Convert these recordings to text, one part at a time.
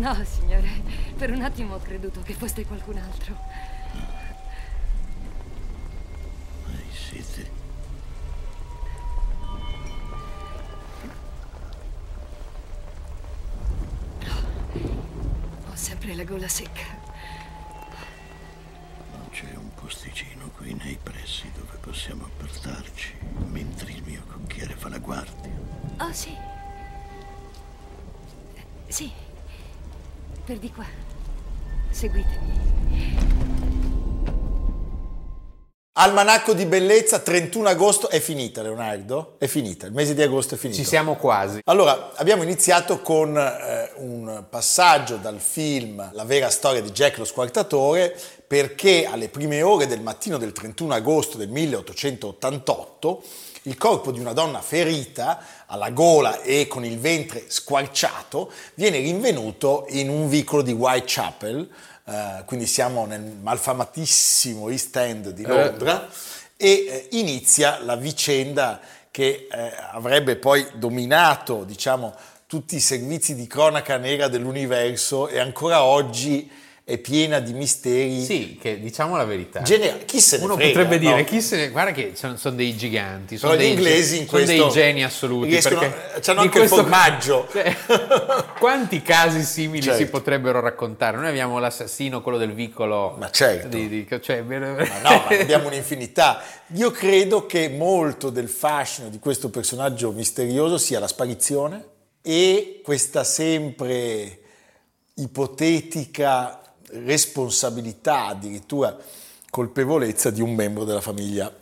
No, signore. Per un attimo ho creduto che foste qualcun altro. Ehi, siete. Ho sempre la gola secca. Non c'è un posticino qui nei pressi dove possiamo appartarci mentre il mio cocchiere fa la guardia. Oh, sì. Sì. Per di qua. Seguitemi. Almanacco di bellezza, 31 agosto, è finita Leonardo? È finita, il mese di agosto è finito. Ci siamo quasi. Allora, abbiamo iniziato con eh, un passaggio dal film La vera storia di Jack lo squartatore, perché alle prime ore del mattino del 31 agosto del 1888 il corpo di una donna ferita alla gola e con il ventre squarciato viene rinvenuto in un vicolo di Whitechapel, Uh, quindi siamo nel malfamatissimo East End di Londra eh. e eh, inizia la vicenda che eh, avrebbe poi dominato diciamo, tutti i servizi di cronaca nera dell'universo e ancora oggi è piena di misteri. Sì, che diciamo la verità. Gene- chi se ne Uno frega, potrebbe dire, no? chi se ne... guarda che sono, sono dei giganti, sono, Però gli dei, inglesi in sono dei geni assoluti. riescono- di anche il questo- formaggio. Cioè, quanti casi simili Certo. si potrebbero raccontare? Noi abbiamo l'assassino, quello del vicolo. Ma certo. di- di- cioè, Ma no, ma abbiamo un'infinità. Io credo che molto del fascino di questo personaggio misterioso sia la sparizione e questa sempre ipotetica responsabilità, addirittura colpevolezza di un membro della famiglia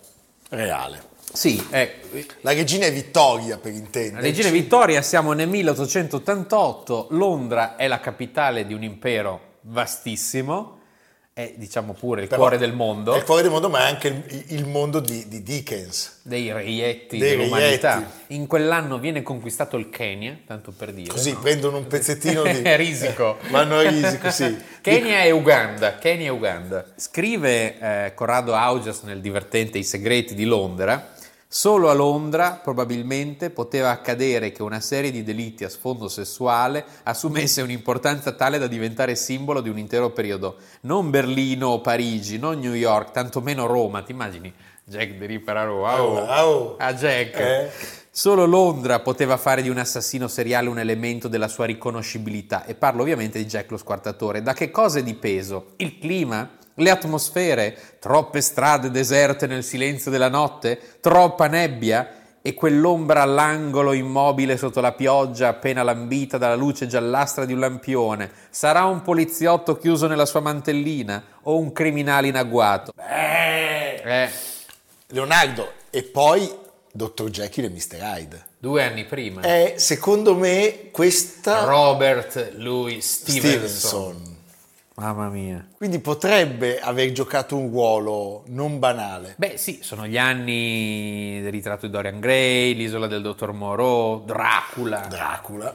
reale. Sì, ecco. La regina è Vittoria, per intenderci. Regina Vittoria, siamo nel 1888, Londra è la capitale di un impero vastissimo, è diciamo pure il Però cuore del mondo, È il cuore del mondo, ma è anche il, il mondo di, di Dickens. dei reietti Dei dell'umanità. reietti. In quell'anno viene conquistato il Kenya, tanto per dire. Così no? prendono un pezzettino di... Risico. Vanno a risico, sì. Kenya e Uganda, Kenya e Uganda. Scrive eh, Corrado Augias nel divertente I segreti di Londra, solo a Londra probabilmente poteva accadere che una serie di delitti a sfondo sessuale assumesse un'importanza tale da diventare simbolo di un intero periodo. Non Berlino o Parigi, non New York, tantomeno Roma, ti immagini? Jack the Ripper a Roma, oh, oh. a Jack. Eh. Solo Londra poteva fare di un assassino seriale un elemento della sua riconoscibilità e parlo ovviamente di Jack lo squartatore. Da che cose di peso? Il clima? Le atmosfere? Troppe strade deserte nel silenzio della notte? Troppa nebbia? E quell'ombra all'angolo immobile sotto la pioggia appena lambita dalla luce giallastra di un lampione? Sarà un poliziotto chiuso nella sua mantellina o un criminale in agguato? Eh. Eh, Leonardo, e poi Dr. Jekyll e Mr. Hyde. due anni prima. È secondo me questa Robert Louis Stevenson. Stevenson. Mamma mia. Quindi potrebbe aver giocato un ruolo non banale. Beh, sì, sono gli anni del ritratto di Dorian Gray, l'isola del dottor Moreau, Dracula. Dracula.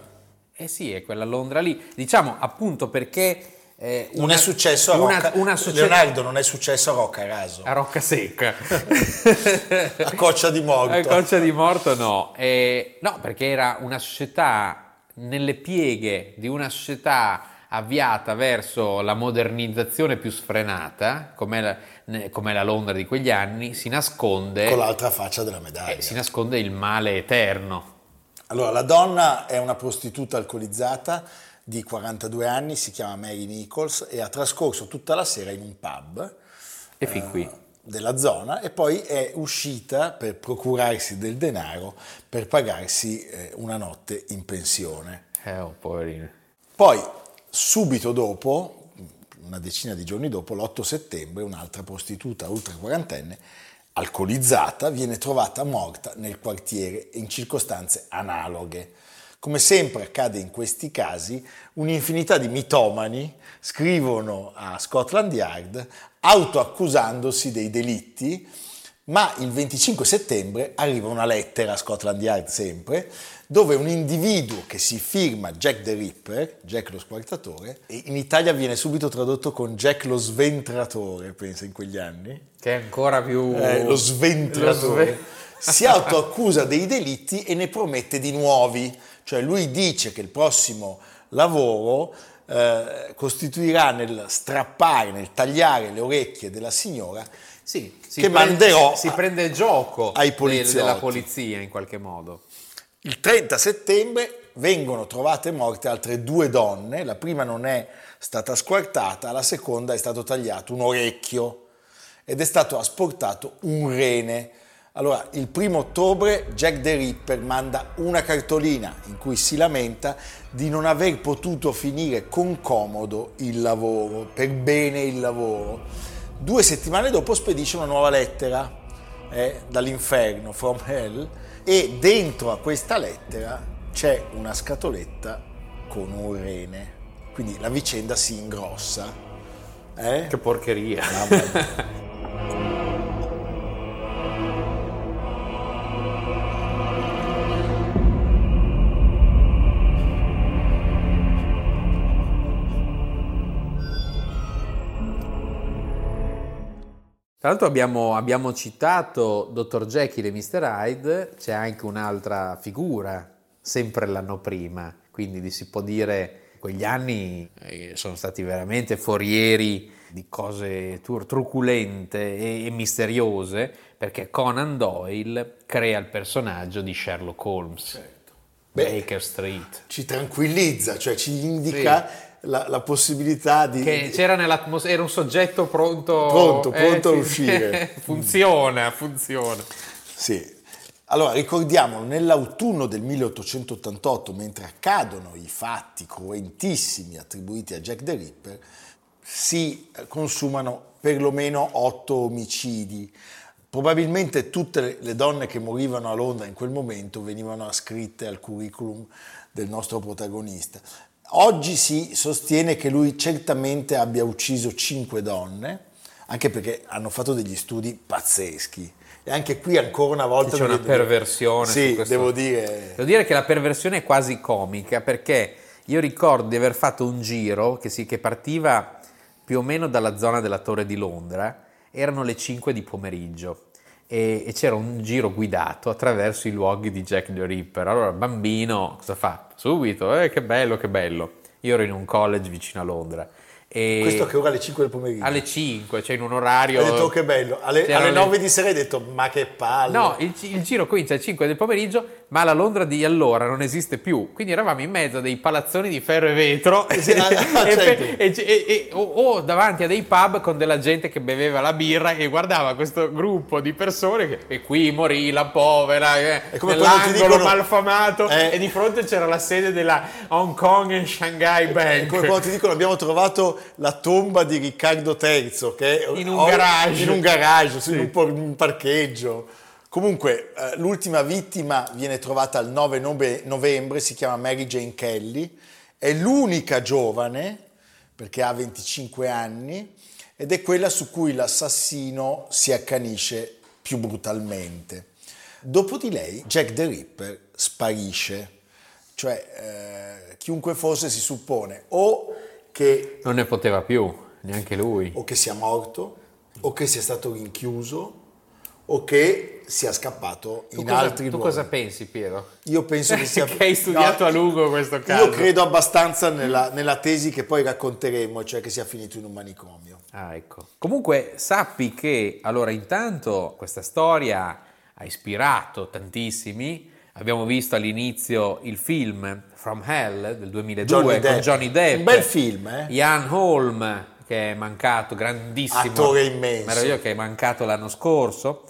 eh sì, è quella Londra lì. Diciamo appunto perché. eh, Non una- è successo a una, Rocca. una socie- Leonardo non è successo a Rocca Raso. a Rocca Secca. A Coccia di Morto. A Coccia di Morto no. Eh, no, perché era una società nelle pieghe di una società avviata verso la modernizzazione più sfrenata, come la, come la Londra di quegli anni, si nasconde, Con l'altra faccia della medaglia. eh, si nasconde il male eterno. Allora, la donna è una prostituta alcolizzata di 42 anni, si chiama Mary Nichols e ha trascorso tutta la sera in un pub E fin qui. della zona e poi è uscita per procurarsi del denaro per pagarsi eh, una notte in pensione. Eh, oh, poverino. Poi, subito dopo, una decina di giorni dopo, l'8 settembre, un'altra prostituta ultra quarantenne, alcolizzata, viene trovata morta nel quartiere in circostanze analoghe. Come sempre accade in questi casi, un'infinità di mitomani scrivono a Scotland Yard autoaccusandosi dei delitti, ma il 25 settembre arriva una lettera a Scotland Yard sempre, dove un individuo che si firma Jack the Ripper, Jack lo squartatore, e in Italia viene subito tradotto con Jack lo sventratore, pensa in quegli anni. Che è ancora più... Eh, lo sventratore. Lo sve- si autoaccusa dei delitti e ne promette di nuovi. Cioè lui dice che il prossimo lavoro eh, costituirà nel strappare, nel tagliare le orecchie della signora Sì, si che prende- manderò si prende gioco ai poliziotti. della polizia in qualche modo. Il 30 settembre vengono trovate morte altre due donne, la prima non è stata squartata, la seconda è stato tagliato un orecchio ed è stato asportato un rene. Allora, il primo ottobre Jack the Ripper manda una cartolina in cui si lamenta di non aver potuto finire con comodo il lavoro, per bene il lavoro. Due settimane dopo spedisce una nuova lettera eh, dall'inferno, from hell, e dentro a questa lettera c'è una scatoletta con un rene. Quindi la vicenda si ingrossa. Eh? Che porcheria. Tra l'altro abbiamo, abbiamo citato Dr. Jekyll e Mr. Hyde, c'è anche un'altra figura, sempre l'anno prima, quindi si può dire quegli anni eh, sono stati veramente forieri di cose truculente e, e misteriose, perché Conan Doyle crea il personaggio di Sherlock Holmes, Beh, Baker Street. Ci tranquillizza, cioè ci indica la, la possibilità di... Che c'era nell'atmosfera, era un soggetto pronto, Pronto, pronto a sì, uscire. funziona, funziona. Sì. Allora, ricordiamolo, nell'autunno del 1888, mentre accadono i fatti cruentissimi attribuiti a Jack the Ripper, si consumano perlomeno otto omicidi. Probabilmente tutte le donne che morivano a Londra in quel momento venivano ascritte al curriculum del nostro protagonista. Oggi si sostiene che lui certamente abbia ucciso cinque donne, anche perché hanno fatto degli studi pazzeschi. E anche qui ancora una volta... C'è una devo- perversione Sì, devo dire... Devo dire che la perversione è quasi comica perché io ricordo di aver fatto un giro che, si- che partiva più o meno dalla zona della Torre di Londra, erano le 5 di pomeriggio e, e c'era un giro guidato attraverso i luoghi di Jack the Ripper. Allora, bambino, cosa fa? Subito, eh, che bello, che bello. Io ero in un college vicino a Londra. E Questo che ora alle 5 del pomeriggio. alle 5, cioè in un orario... Hai detto "Oh, che bello. Alle, C'erano alle le- 9 di sera hai detto ma che palle. No, il, il giro comincia alle 5 del pomeriggio, ma la Londra di allora non esiste più. Quindi eravamo in mezzo a dei palazzoni di ferro e vetro Sì, ah, ah, e, certo. e- e- o, o davanti a dei pub con della gente che beveva la birra e guardava questo gruppo di persone che e qui morì la povera eh, nell'angolo malfamato Eh. e di fronte c'era la sede della Hong Kong and Shanghai È Bank. come quando ti dicono abbiamo trovato la tomba di Riccardo III che è In un garage. in un garage, sì, in un parcheggio. Comunque eh, l'ultima vittima viene trovata il 9 nove- novembre, si chiama Mary Jane Kelly, è l'unica giovane perché ha 25 anni ed è quella su cui l'assassino si accanisce più brutalmente. Dopo di lei Jack the Ripper sparisce, cioè eh, chiunque fosse si suppone o che Non ne poteva più, neanche lui. o che sia morto, o che sia stato rinchiuso, o che sia scappato Tu, in cosa, altri tu luoghi. cosa pensi, Piero? Io penso che sia... che hai studiato No, a lungo questo caso. Io credo abbastanza nella, nella tesi che poi racconteremo, cioè che sia finito in un manicomio. Ah, ecco. Comunque sappi che allora intanto questa storia ha ispirato tantissimi. Abbiamo visto all'inizio il film From Hell del 2002 Johnny con Depp. Johnny Depp. Un bel film, eh? Ian Holm che è mancato, grandissimo. Attore immenso. Meraviglioso che è mancato l'anno scorso.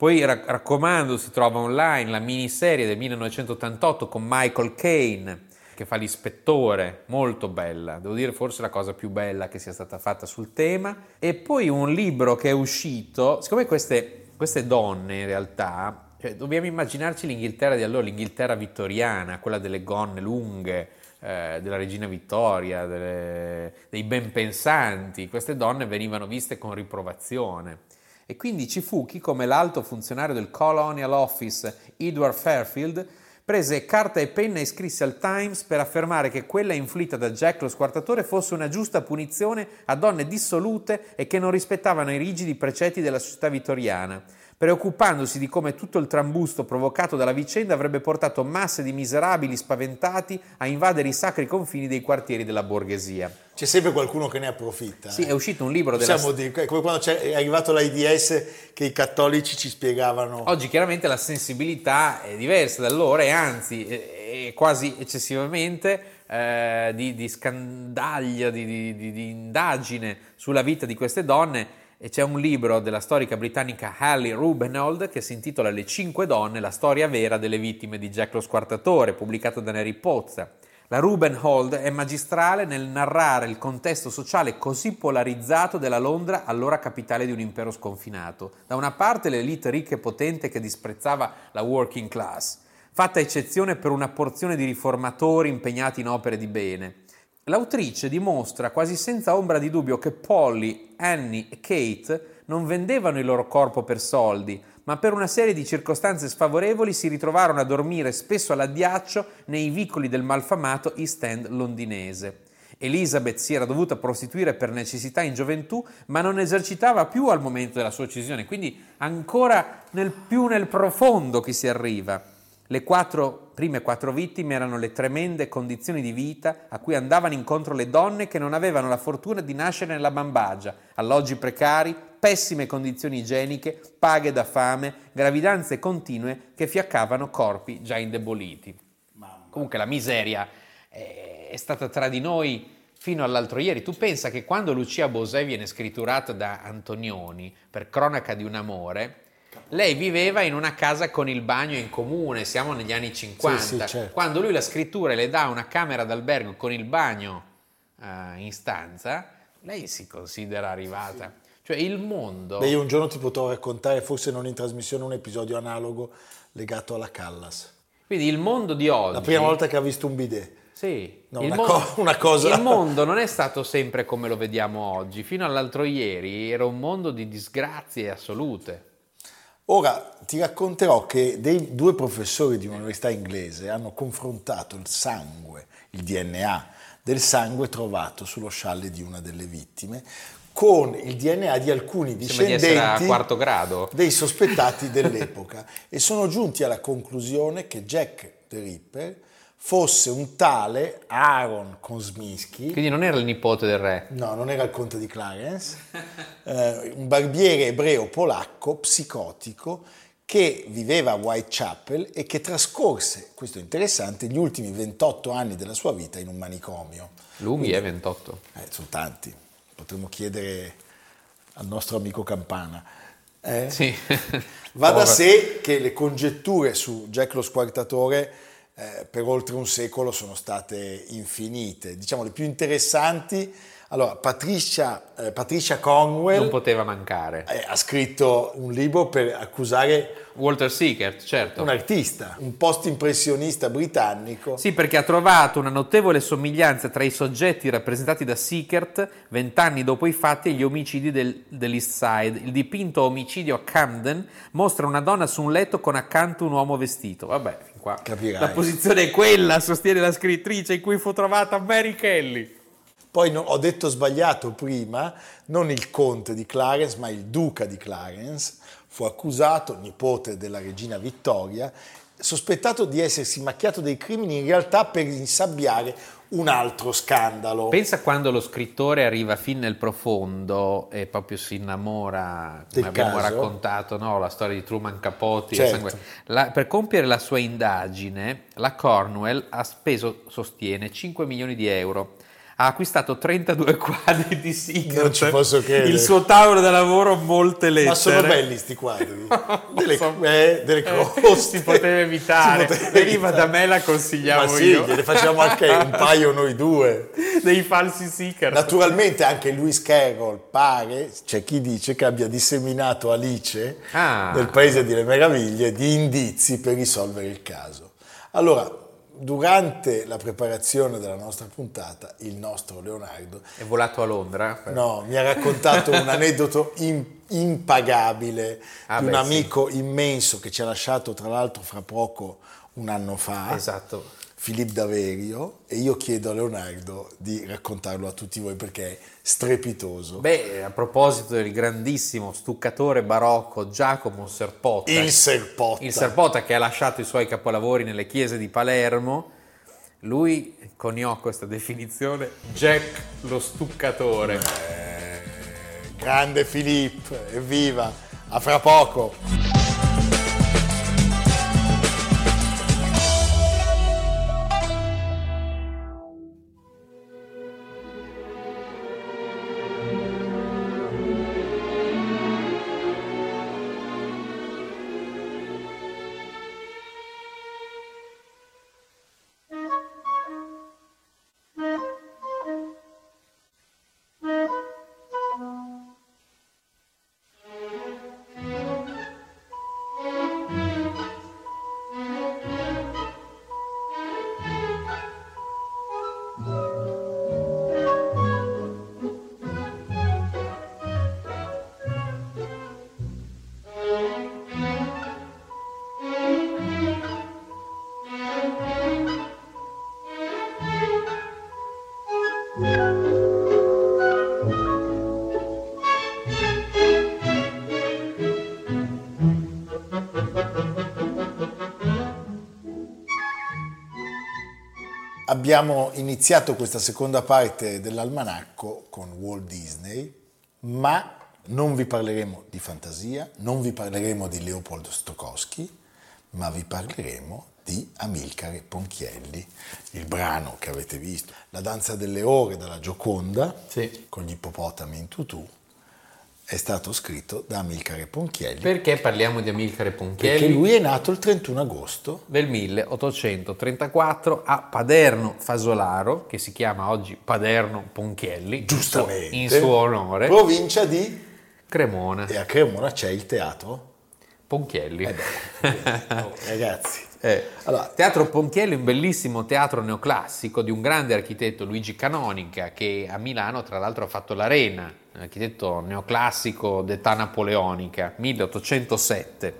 Poi ra- raccomando, si trova online la miniserie del 1988 con Michael Caine che fa l'ispettore, molto bella, devo dire forse la cosa più bella che sia stata fatta sul tema. E poi un libro che è uscito, siccome queste, queste donne in realtà Cioè, dobbiamo immaginarci l'Inghilterra di allora, l'Inghilterra vittoriana, quella delle gonne lunghe, eh, della regina Vittoria, delle, dei ben pensanti. Queste donne venivano viste con riprovazione. E quindi ci fu chi, come l'alto funzionario del Colonial Office, Edward Fairfield, prese carta e penna e scrisse al Times per affermare che quella inflitta da Jack lo squartatore fosse una giusta punizione a donne dissolute e che non rispettavano i rigidi precetti della società vittoriana preoccupandosi di come tutto il trambusto provocato dalla vicenda avrebbe portato masse di miserabili spaventati a invadere i sacri confini dei quartieri della borghesia. C'è sempre qualcuno che ne approfitta. Sì, eh. è uscito un libro della... Possiamo dire, come quando è arrivato l'AIDS che i cattolici ci spiegavano... Oggi chiaramente la sensibilità è diversa da allora e anzi è quasi eccessivamente eh, di, di, scandaglia, di, di, di indagine sulla vita di queste donne e c'è un libro della storica britannica Hallie Rubenhold che si intitola Le cinque donne, la storia vera delle vittime di Jack lo Squartatore, pubblicato da Neri Pozza. La Rubenhold è magistrale nel narrare il contesto sociale così polarizzato della Londra, allora capitale di un impero sconfinato. Da una parte l'elite ricca e potente che disprezzava la working class, fatta eccezione per una porzione di riformatori impegnati in opere di bene L'autrice dimostra quasi senza ombra di dubbio che Polly, Annie e Kate non vendevano il loro corpo per soldi, ma per una serie di circostanze sfavorevoli si ritrovarono a dormire spesso all'addiaccio nei vicoli del malfamato East End londinese. Elizabeth si era dovuta prostituire per necessità in gioventù, ma non esercitava più al momento della sua uccisione, quindi ancora nel, più nel profondo che si arriva. Le quattro, prime quattro vittime erano le tremende condizioni di vita a cui andavano incontro le donne che non avevano la fortuna di nascere nella bambagia, alloggi precari, pessime condizioni igieniche, paghe da fame, gravidanze continue che fiaccavano corpi già indeboliti. Comunque la miseria è stata tra di noi fino all'altro ieri. Tu pensa che quando Lucia Bosè viene scritturata da Antonioni per cronaca di un amore, lei viveva in una casa con il bagno in comune, siamo negli anni 50. Sì, sì, certo. Quando lui la scrittura le dà una camera d'albergo con il bagno uh, in stanza, lei si considera arrivata. Cioè il mondo... Beh, io un giorno ti potrò raccontare, forse non in trasmissione, un episodio analogo legato alla Callas. Quindi il mondo di oggi... La prima volta che ha visto un bidet. Sì, no, una, mondo, co- una, cosa... Il mondo non è stato sempre come lo vediamo oggi. Fino all'altro ieri era un mondo di disgrazie assolute. Ora ti racconterò che dei due professori di un'università inglese hanno confrontato il sangue, il DNA del sangue trovato sullo scialle di una delle vittime con il DNA di alcuni discendenti di dei sospettati dell'epoca e sono giunti alla conclusione che Jack the Ripper fosse un tale Aaron Kosminski. Quindi non era il nipote del re? No, non era il conte di Clarence, eh, un barbiere ebreo polacco psicotico che viveva a Whitechapel e che trascorse, questo è interessante, gli ultimi 28 anni della sua vita in un manicomio. Lunghi eh, 28? Eh, sono tanti, potremmo chiedere al nostro amico Campana. Eh? Sì. Va da sé che le congetture su Jack lo squartatore eh, per oltre un secolo sono state infinite. Diciamo le più interessanti. Allora, Patricia, eh, Patricia Conwell non poteva mancare. Eh, ha scritto un libro per accusare Walter Sickert, certo. Un artista, un post-impressionista britannico. Sì, perché ha trovato una notevole somiglianza tra i soggetti rappresentati da Sickert vent'anni dopo i fatti e gli omicidi del, dell'East Side. Il dipinto omicidio a Camden mostra una donna su un letto con accanto un uomo vestito. Vabbè, fin qua. Capirai. La posizione è quella, sostiene la scrittrice, in cui fu trovata Mary Kelly. Poi no, ho detto sbagliato prima, non il conte di Clarence, ma il duca di Clarence fu accusato, nipote della regina Vittoria, sospettato di essersi macchiato dei crimini in realtà per insabbiare un altro scandalo. Pensa quando lo scrittore arriva fin nel profondo e proprio si innamora, come abbiamo caso. raccontato, no? la storia di Truman Capote. Certo. La, per compiere la sua indagine, la Cornwell ha speso, sostiene, 5 milioni di euro ha acquistato 32 quadri di Sickert. Non ci posso credere. Il suo tavolo da lavoro, molte lettere. Ma sono belli sti quadri. delle, so. eh, delle Eh, croste. si poteva evitare. Si poteva Veniva evitare. da me, la consigliamo Ma sì, io. gliene facciamo anche un paio noi due. Dei falsi Sickert. Naturalmente anche Lewis Carroll pare, c'è chi dice che abbia disseminato Alice Ah. nel Paese delle Meraviglie di indizi per risolvere il caso. Allora, durante la preparazione della nostra puntata, il nostro Leonardo È volato a Londra. No, mi ha raccontato un aneddoto im- impagabile Ah, di un beh, amico immenso che ci ha lasciato tra l'altro fra poco un anno fa, Esatto. Filippo Daverio, e io chiedo a Leonardo di raccontarlo a tutti voi perché è strepitoso. Beh, a proposito del grandissimo stuccatore barocco Giacomo Serpotta, il Serpotta. il Serpotta che ha lasciato i suoi capolavori nelle chiese di Palermo, lui coniò questa definizione Jack lo stuccatore. Eh, grande Filippo, evviva, a fra poco. Abbiamo iniziato questa seconda parte dell'almanacco con Walt Disney, ma non vi parleremo di fantasia, non vi parleremo di Leopold Stokowski, ma vi parleremo di Amilcare Ponchielli, il brano che avete visto, La danza delle ore dalla Gioconda, Sì. con gli ippopotami in tutù, è stato scritto da Amilcare Ponchielli, Perché parliamo di Amilcare Ponchielli? perché lui è nato il 31 agosto. Del 1834 a Paderno Fasolaro, che si chiama oggi Paderno Ponchielli, giustamente. in suo onore, provincia di Cremona, e a Cremona c'è il teatro Ponchielli. Eh Oh, ragazzi Eh, Allora- teatro Ponchielli è un bellissimo teatro neoclassico di un grande architetto Luigi Canonica che a Milano tra l'altro ha fatto l'Arena, un architetto neoclassico d'età napoleonica, 1807.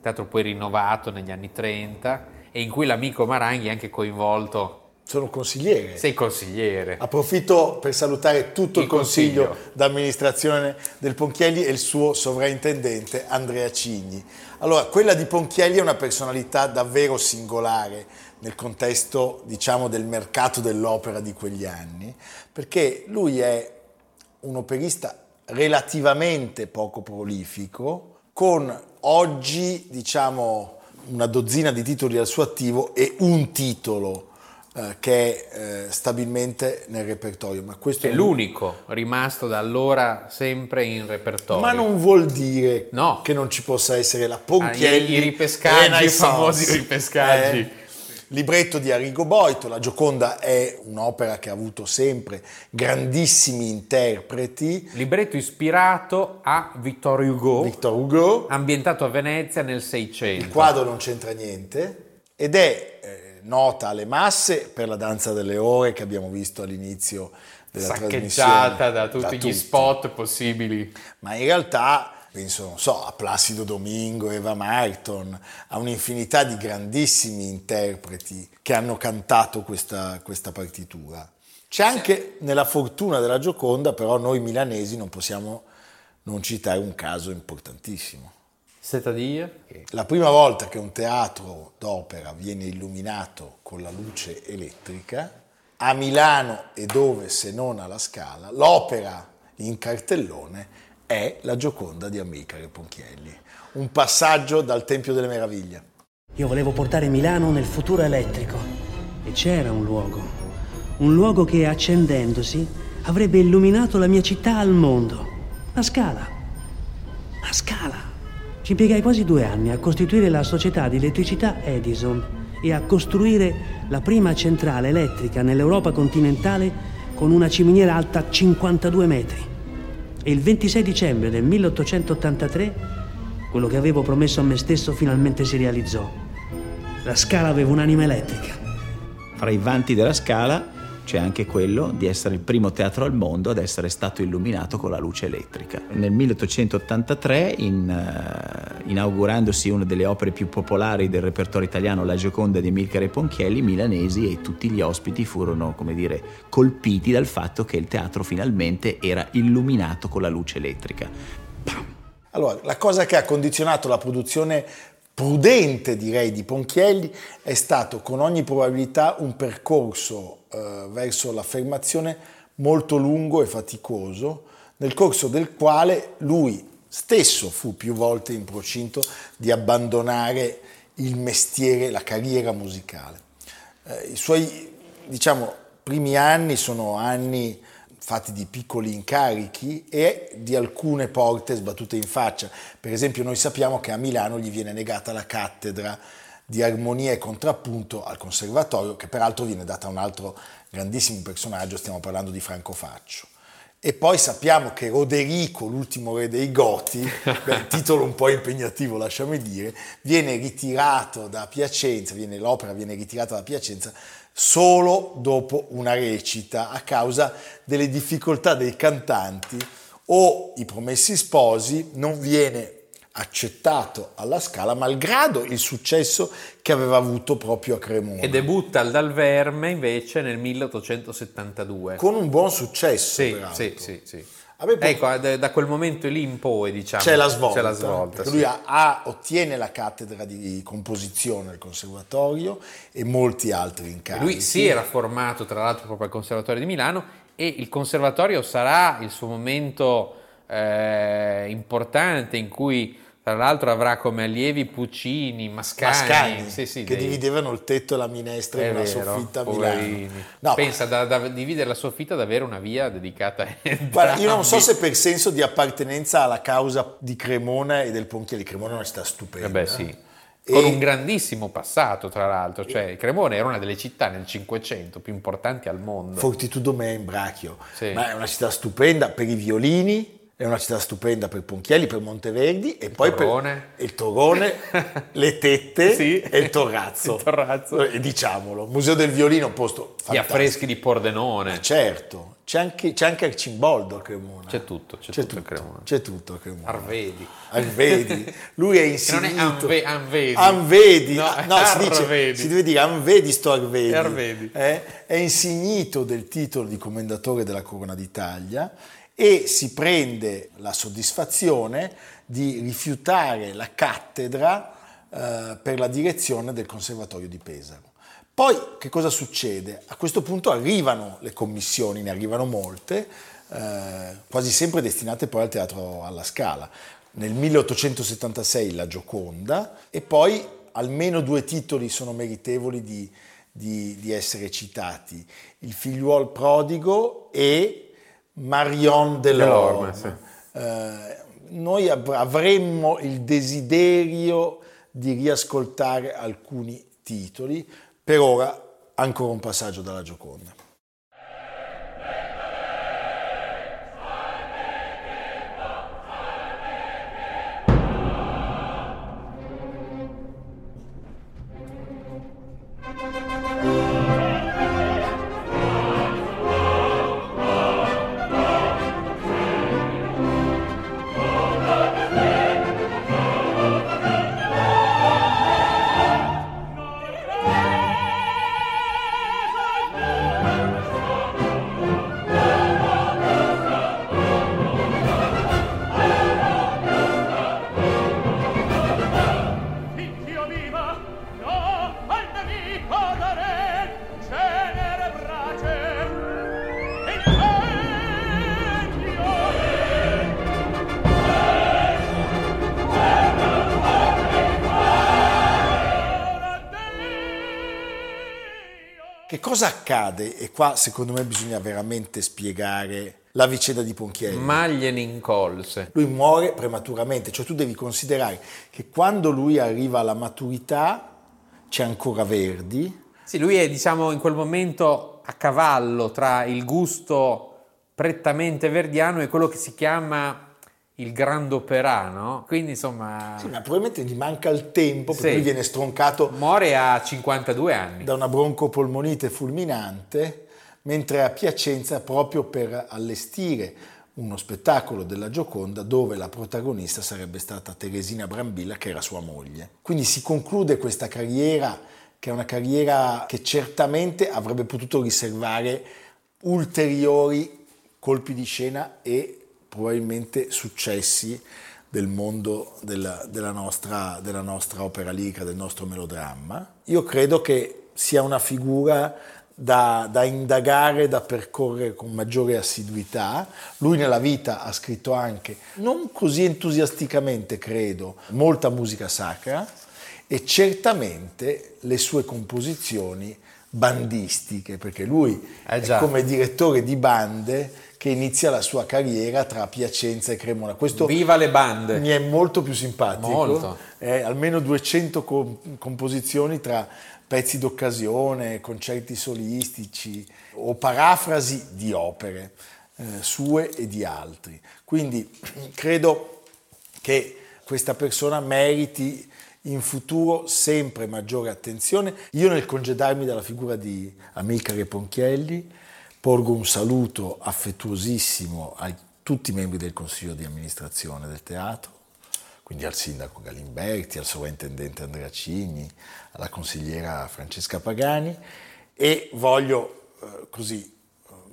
Teatro poi rinnovato negli anni 30 e in cui l'amico Maranghi è anche coinvolto. Sono consigliere Sei consigliere. approfitto per salutare tutto il, Il consiglio, consiglio. d'amministrazione del Ponchielli e il suo sovrintendente Andrea Cigni allora quella di Ponchielli è una personalità davvero singolare nel contesto diciamo del mercato dell'opera di quegli anni perché lui è un operista relativamente poco prolifico, con oggi diciamo una dozzina di titoli al suo attivo e un titolo eh, che è eh, stabilmente nel repertorio. Ma questo È l'unico rimasto da allora sempre in repertorio. Ma non vuol dire No. che non ci possa essere la Ponchielli. Ah, i- i ripescaggi, i famosi ripescaggi. Eh, libretto di Arrigo Boito, La Gioconda è un'opera che ha avuto sempre grandissimi interpreti. Libretto ispirato a Victor Hugo, Victor Hugo, ambientato a Venezia nel 600. il quadro non c'entra niente ed è eh, nota alle masse per la danza delle ore che abbiamo visto all'inizio della saccheggiata da tutti Da gli tutti. spot possibili. ma in realtà penso, non so, a Placido Domingo, Eva Marton, a un'infinità di grandissimi interpreti che hanno cantato questa, questa partitura. C'è anche nella fortuna della Gioconda, però noi milanesi non possiamo non citare un caso importantissimo. Setadia? La prima volta che un teatro d'opera viene illuminato con la luce elettrica, a Milano e dove se non alla Scala, l'opera in cartellone è La Gioconda di Amilcare Ponchielli, un passaggio dal Tempio delle Meraviglie. Io volevo portare Milano nel futuro elettrico e c'era un luogo, Un luogo che accendendosi avrebbe illuminato la mia città al mondo. La Scala. La Scala. Ci impiegai quasi due anni a costituire la società di elettricità Edison e a costruire la prima centrale elettrica nell'Europa continentale con una ciminiera alta 52 metri. E il 26 dicembre del 1883 quello che avevo promesso a me stesso finalmente si realizzò. La Scala aveva un'anima elettrica. Fra i vanti della Scala c'è anche quello di essere il primo teatro al mondo ad essere stato illuminato con la luce elettrica. Nel 1883, in, uh, inaugurandosi una delle opere più popolari del repertorio italiano, La Gioconda di Milcare Ponchielli, i milanesi e tutti gli ospiti furono, come dire, colpiti dal fatto che il teatro finalmente era illuminato con la luce elettrica. Allora, la cosa che ha condizionato la produzione prudente, direi, di Ponchielli è stato con ogni probabilità un percorso eh, verso l'affermazione molto lungo e faticoso, nel corso del quale lui stesso fu più volte in procinto di abbandonare il mestiere, la carriera musicale. Eh, I suoi, diciamo, primi anni sono anni fatti di piccoli incarichi e di alcune porte sbattute in faccia. Per esempio noi sappiamo che a Milano gli viene negata la cattedra di armonia e contrappunto al conservatorio, che peraltro viene data a un altro grandissimo personaggio, stiamo parlando di Franco Faccio. E poi sappiamo che Roderico, l'ultimo re dei Goti, beh, titolo un po' impegnativo lasciami dire, viene ritirato da Piacenza, viene, l'opera viene ritirata da Piacenza solo dopo una recita a causa delle difficoltà dei cantanti o i promessi sposi non viene accettato alla Scala malgrado il successo che aveva avuto proprio a Cremona. E debutta al Dal Verme invece nel 1872. Con un buon successo, sì. Sì, sì, sì. Ecco, da, quel momento lì in poi, diciamo, c'è la svolta, C'è la svolta, sì. lui ha- ha- ottiene la cattedra di composizione al conservatorio e molti altri incarichi. Lui si era formato tra l'altro proprio al Conservatorio di Milano e il Conservatorio sarà il suo momento eh, importante in cui tra l'altro avrà come allievi Puccini, Mascagni, Mascagni, sì, sì, che dei- dividevano il tetto e la minestra È in una vero, soffitta a. Milano. No, Pensa da, da dividere la soffitta ad avere una via dedicata a Guarda, io non so se per senso di appartenenza alla causa di Cremona e del Ponchielli. Cremona è una città stupenda. Eh beh, sì. E- Con un grandissimo passato, tra l'altro, cioè Cremona era una delle città nel Cinquecento più importanti al mondo. Fortitudo me in Brachio. Sì. Ma è una città stupenda per i violini, è una città stupenda per Ponchielli, per Monteverdi e poi torrone. per il torrone, le tette Sì. e il torrazzo. Il torrazzo. E diciamolo, Museo del Violino, un posto Gli fantastico. affreschi di Pordenone. Certo, c'è anche, c'è anche Arcimboldo a Cremona. C'è tutto, c'è, C'è tutto a tutto, Cremona. c'è tutto a Cremona. Arvedi. Arvedi. Lui è non è insignito. Anve- Anvedi. Anvedi. No, Ah, no, si, dice, Arvedi. si deve dire Anvedi sto Arvedi. È Arvedi. Eh? È insignito del titolo di commendatore della Corona d'Italia e si prende la soddisfazione di rifiutare la cattedra eh, per la direzione del Conservatorio di Pesaro. Poi che cosa succede? A questo punto arrivano le commissioni, ne arrivano molte, eh, quasi sempre destinate poi al teatro alla Scala. Nel 1876 la Gioconda e poi almeno due titoli sono meritevoli di, di- di essere citati, Il figliuol prodigo e Marion Delorme. Delorme, sì. Eh, noi av- avremmo il desiderio di riascoltare alcuni titoli, per ora ancora un passaggio dalla Gioconda. Che cosa accade? E qua secondo me bisogna veramente spiegare la vicenda di Ponchielli. Ma gliene incolse. Lui muore prematuramente, cioè tu devi considerare che quando lui arriva alla maturità c'è ancora Verdi. Sì, lui è diciamo in quel momento a cavallo tra il gusto prettamente verdiano e quello che si chiama il grandopera, no? Quindi insomma... Sì, ma probabilmente gli manca il tempo perché Sì. lui viene stroncato Muore a 52 anni. da una broncopolmonite fulminante, mentre a Piacenza proprio per allestire uno spettacolo della Gioconda dove la protagonista sarebbe stata Teresina Brambilla che era sua moglie. Quindi si conclude questa carriera che è una carriera che certamente avrebbe potuto riservare ulteriori colpi di scena e probabilmente successi del mondo della, della nostra, della nostra opera lirica, del nostro melodramma. Io credo che sia una figura da, da indagare, da percorrere con maggiore assiduità. Lui nella vita ha scritto anche, non così entusiasticamente credo, molta musica sacra e certamente le sue composizioni bandistiche, perché lui Eh è come direttore di bande che inizia la sua carriera tra Piacenza e Cremona. Questo Viva le bande! mi è molto più simpatico. Molto. Eh, almeno 200 com- composizioni tra pezzi d'occasione, concerti solistici o parafrasi di opere eh, sue e di altri. Quindi credo che questa persona meriti in futuro sempre maggiore attenzione. Io nel congedarmi dalla figura di Amilcare Ponchielli porgo un saluto affettuosissimo a tutti i membri del consiglio di amministrazione del teatro, quindi al sindaco Galimberti, al sovrintendente Andrea Cigni, alla consigliera Francesca Pagani e voglio eh, così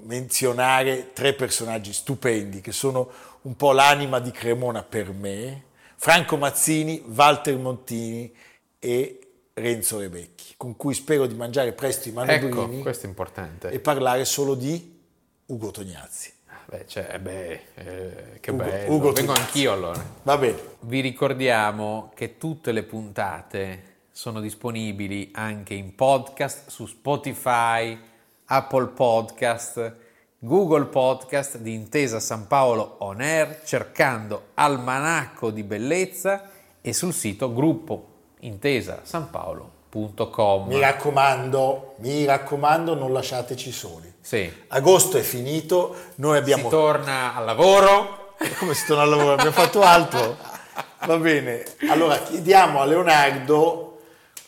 menzionare tre personaggi stupendi che sono un po' l'anima di Cremona per me, Franco Mazzini, Walter Montini e Renzo Rebecchi, con cui spero di mangiare presto i Ecco, manubrini questo è importante. e parlare solo di Ugo Tognazzi. Beh, cioè, beh, eh, che Ugo- bello. Ugo Vengo Tognazzi. anch'io allora. Va bene. Vi ricordiamo che tutte le puntate sono disponibili anche in podcast su Spotify, Apple Podcast, Google Podcast di Intesa San Paolo On Air, cercando Almanacco di Bellezza e sul sito gruppo intesasanpaolo.com. Mi raccomando, mi raccomando, non lasciateci soli. Sì. Agosto è finito, noi abbiamo... Si torna al lavoro. Come si torna al lavoro? Abbiamo fatto altro? Va bene. Allora chiediamo a Leonardo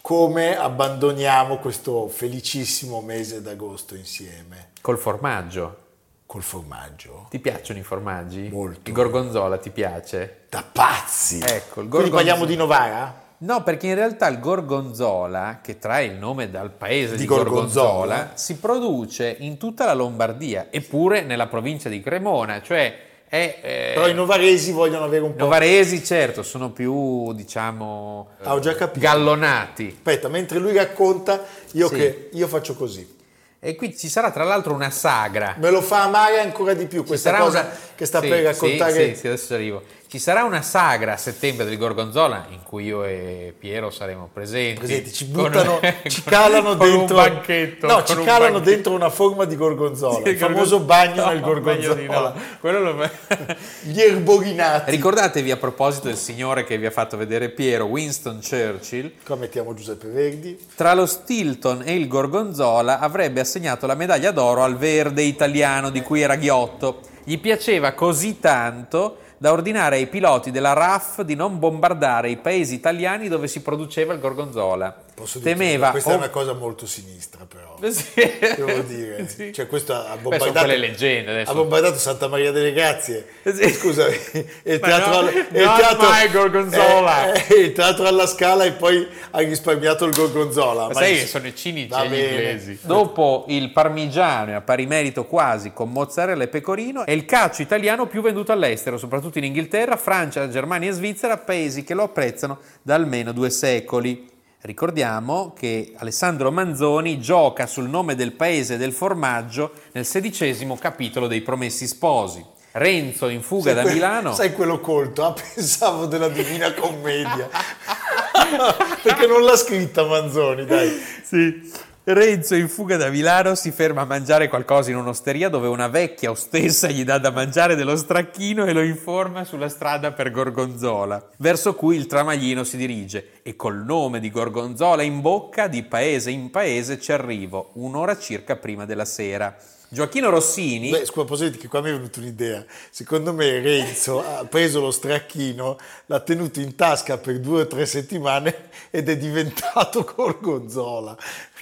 come abbandoniamo questo felicissimo mese d'agosto insieme. Col formaggio. Col formaggio. Ti piacciono i formaggi? Molto. Il gorgonzola ti piace? Da pazzi! Ecco, il Quindi gorgonzola- parliamo di Novara? No, perché in realtà il gorgonzola, che trae il nome dal paese di, Di gorgonzola, Gorgonzola. si produce in tutta la Lombardia, eppure nella provincia di Cremona, cioè è... eh, Però i novaresi vogliono avere un po'... Novaresi, certo, sono più, diciamo, Ah, ho già capito. gallonati. Aspetta, mentre lui racconta, io, Sì. che, io faccio così. E qui ci sarà tra l'altro una sagra. Me lo fa amare ancora di più questa cosa una- che sta Sì, per raccontare. Sì, sì, sì, adesso ci arrivo. Ci sarà una sagra a settembre del Gorgonzola in cui io e Piero saremo presenti. Presenti, ci Con- buttano, ci con- calano con dentro un banchetto. No, ci un calano banchetto. dentro una forma di gorgonzola, Sì, il famoso bagno no, nel bagno gorgonzola. no. Quello lo- Gli erborinati. Ricordatevi a proposito del signore che vi ha fatto vedere Piero, Winston Churchill, Qua mettiamo Giuseppe Verdi. tra lo Stilton e il Gorgonzola avrebbe assegnato la medaglia d'oro al verde italiano di cui era ghiotto. Gli piaceva così tanto da ordinare ai piloti della RAF di non bombardare i paesi italiani dove si produceva il Gorgonzola. Posso dire Temeva questa è o- una cosa molto sinistra però. Sì. Devo dire, Sì. cioè questo ha Beh, bombardato, quelle leggende adesso. ha bombardato Santa Maria delle Grazie. Sì. Scusa, il teatro, no, al- il teatro my Gorgonzola. eh, eh, il teatro alla Scala e poi ha risparmiato il gorgonzola. Ma Ma sai che sono i cinici Va e gli inglesi. Dopo il parmigiano e a pari merito quasi con mozzarella e pecorino, è il calcio italiano più venduto all'estero, soprattutto in Inghilterra, Francia, Germania e Svizzera, paesi che lo apprezzano da almeno due secoli. Ricordiamo che Alessandro Manzoni gioca sul nome del paese del formaggio nel sedicesimo capitolo dei Promessi Sposi. Renzo in fuga sai da que- Milano. Sai quello colto? Ah, pensavo della Divina Commedia. Perché non l'ha scritta Manzoni, dai. Sì. Renzo in fuga da Milano si ferma a mangiare qualcosa in un'osteria dove una vecchia ostessa gli dà da mangiare dello stracchino e lo informa sulla strada per Gorgonzola, verso cui il tramaglino si dirige e col nome di Gorgonzola in bocca di paese in paese ci arrivo, un'ora circa prima della sera. Gioacchino Rossini. Beh, scusa, posso che qua mi è venuta un'idea. Secondo me Renzo ha preso lo stracchino, l'ha tenuto in tasca per due o tre settimane ed è diventato Gorgonzola.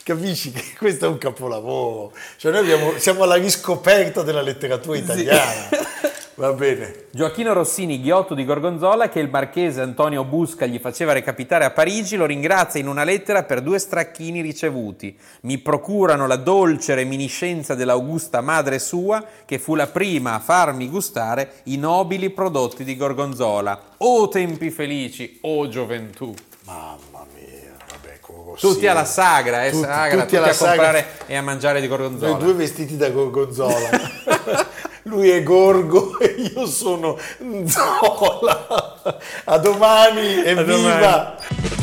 Capisci che questo è un capolavoro. Cioè noi abbiamo, siamo alla riscoperta della letteratura italiana. Sì. Va bene. Gioacchino Rossini, ghiotto di Gorgonzola, che il marchese Antonio Busca gli faceva recapitare a Parigi, lo ringrazia in una lettera per due stracchini ricevuti. Mi procurano la dolce reminiscenza dell'augusta madre sua, che fu la prima a farmi gustare i nobili prodotti di Gorgonzola. O tempi felici, o gioventù. Mamma mia, Tutti alla sagra, eh, tutti, sagra, tutti, tutti a sagra. comprare e a mangiare di Gorgonzola. Noi due vestiti da Gorgonzola. lui è Gorgo e io sono Zola. A domani, evviva!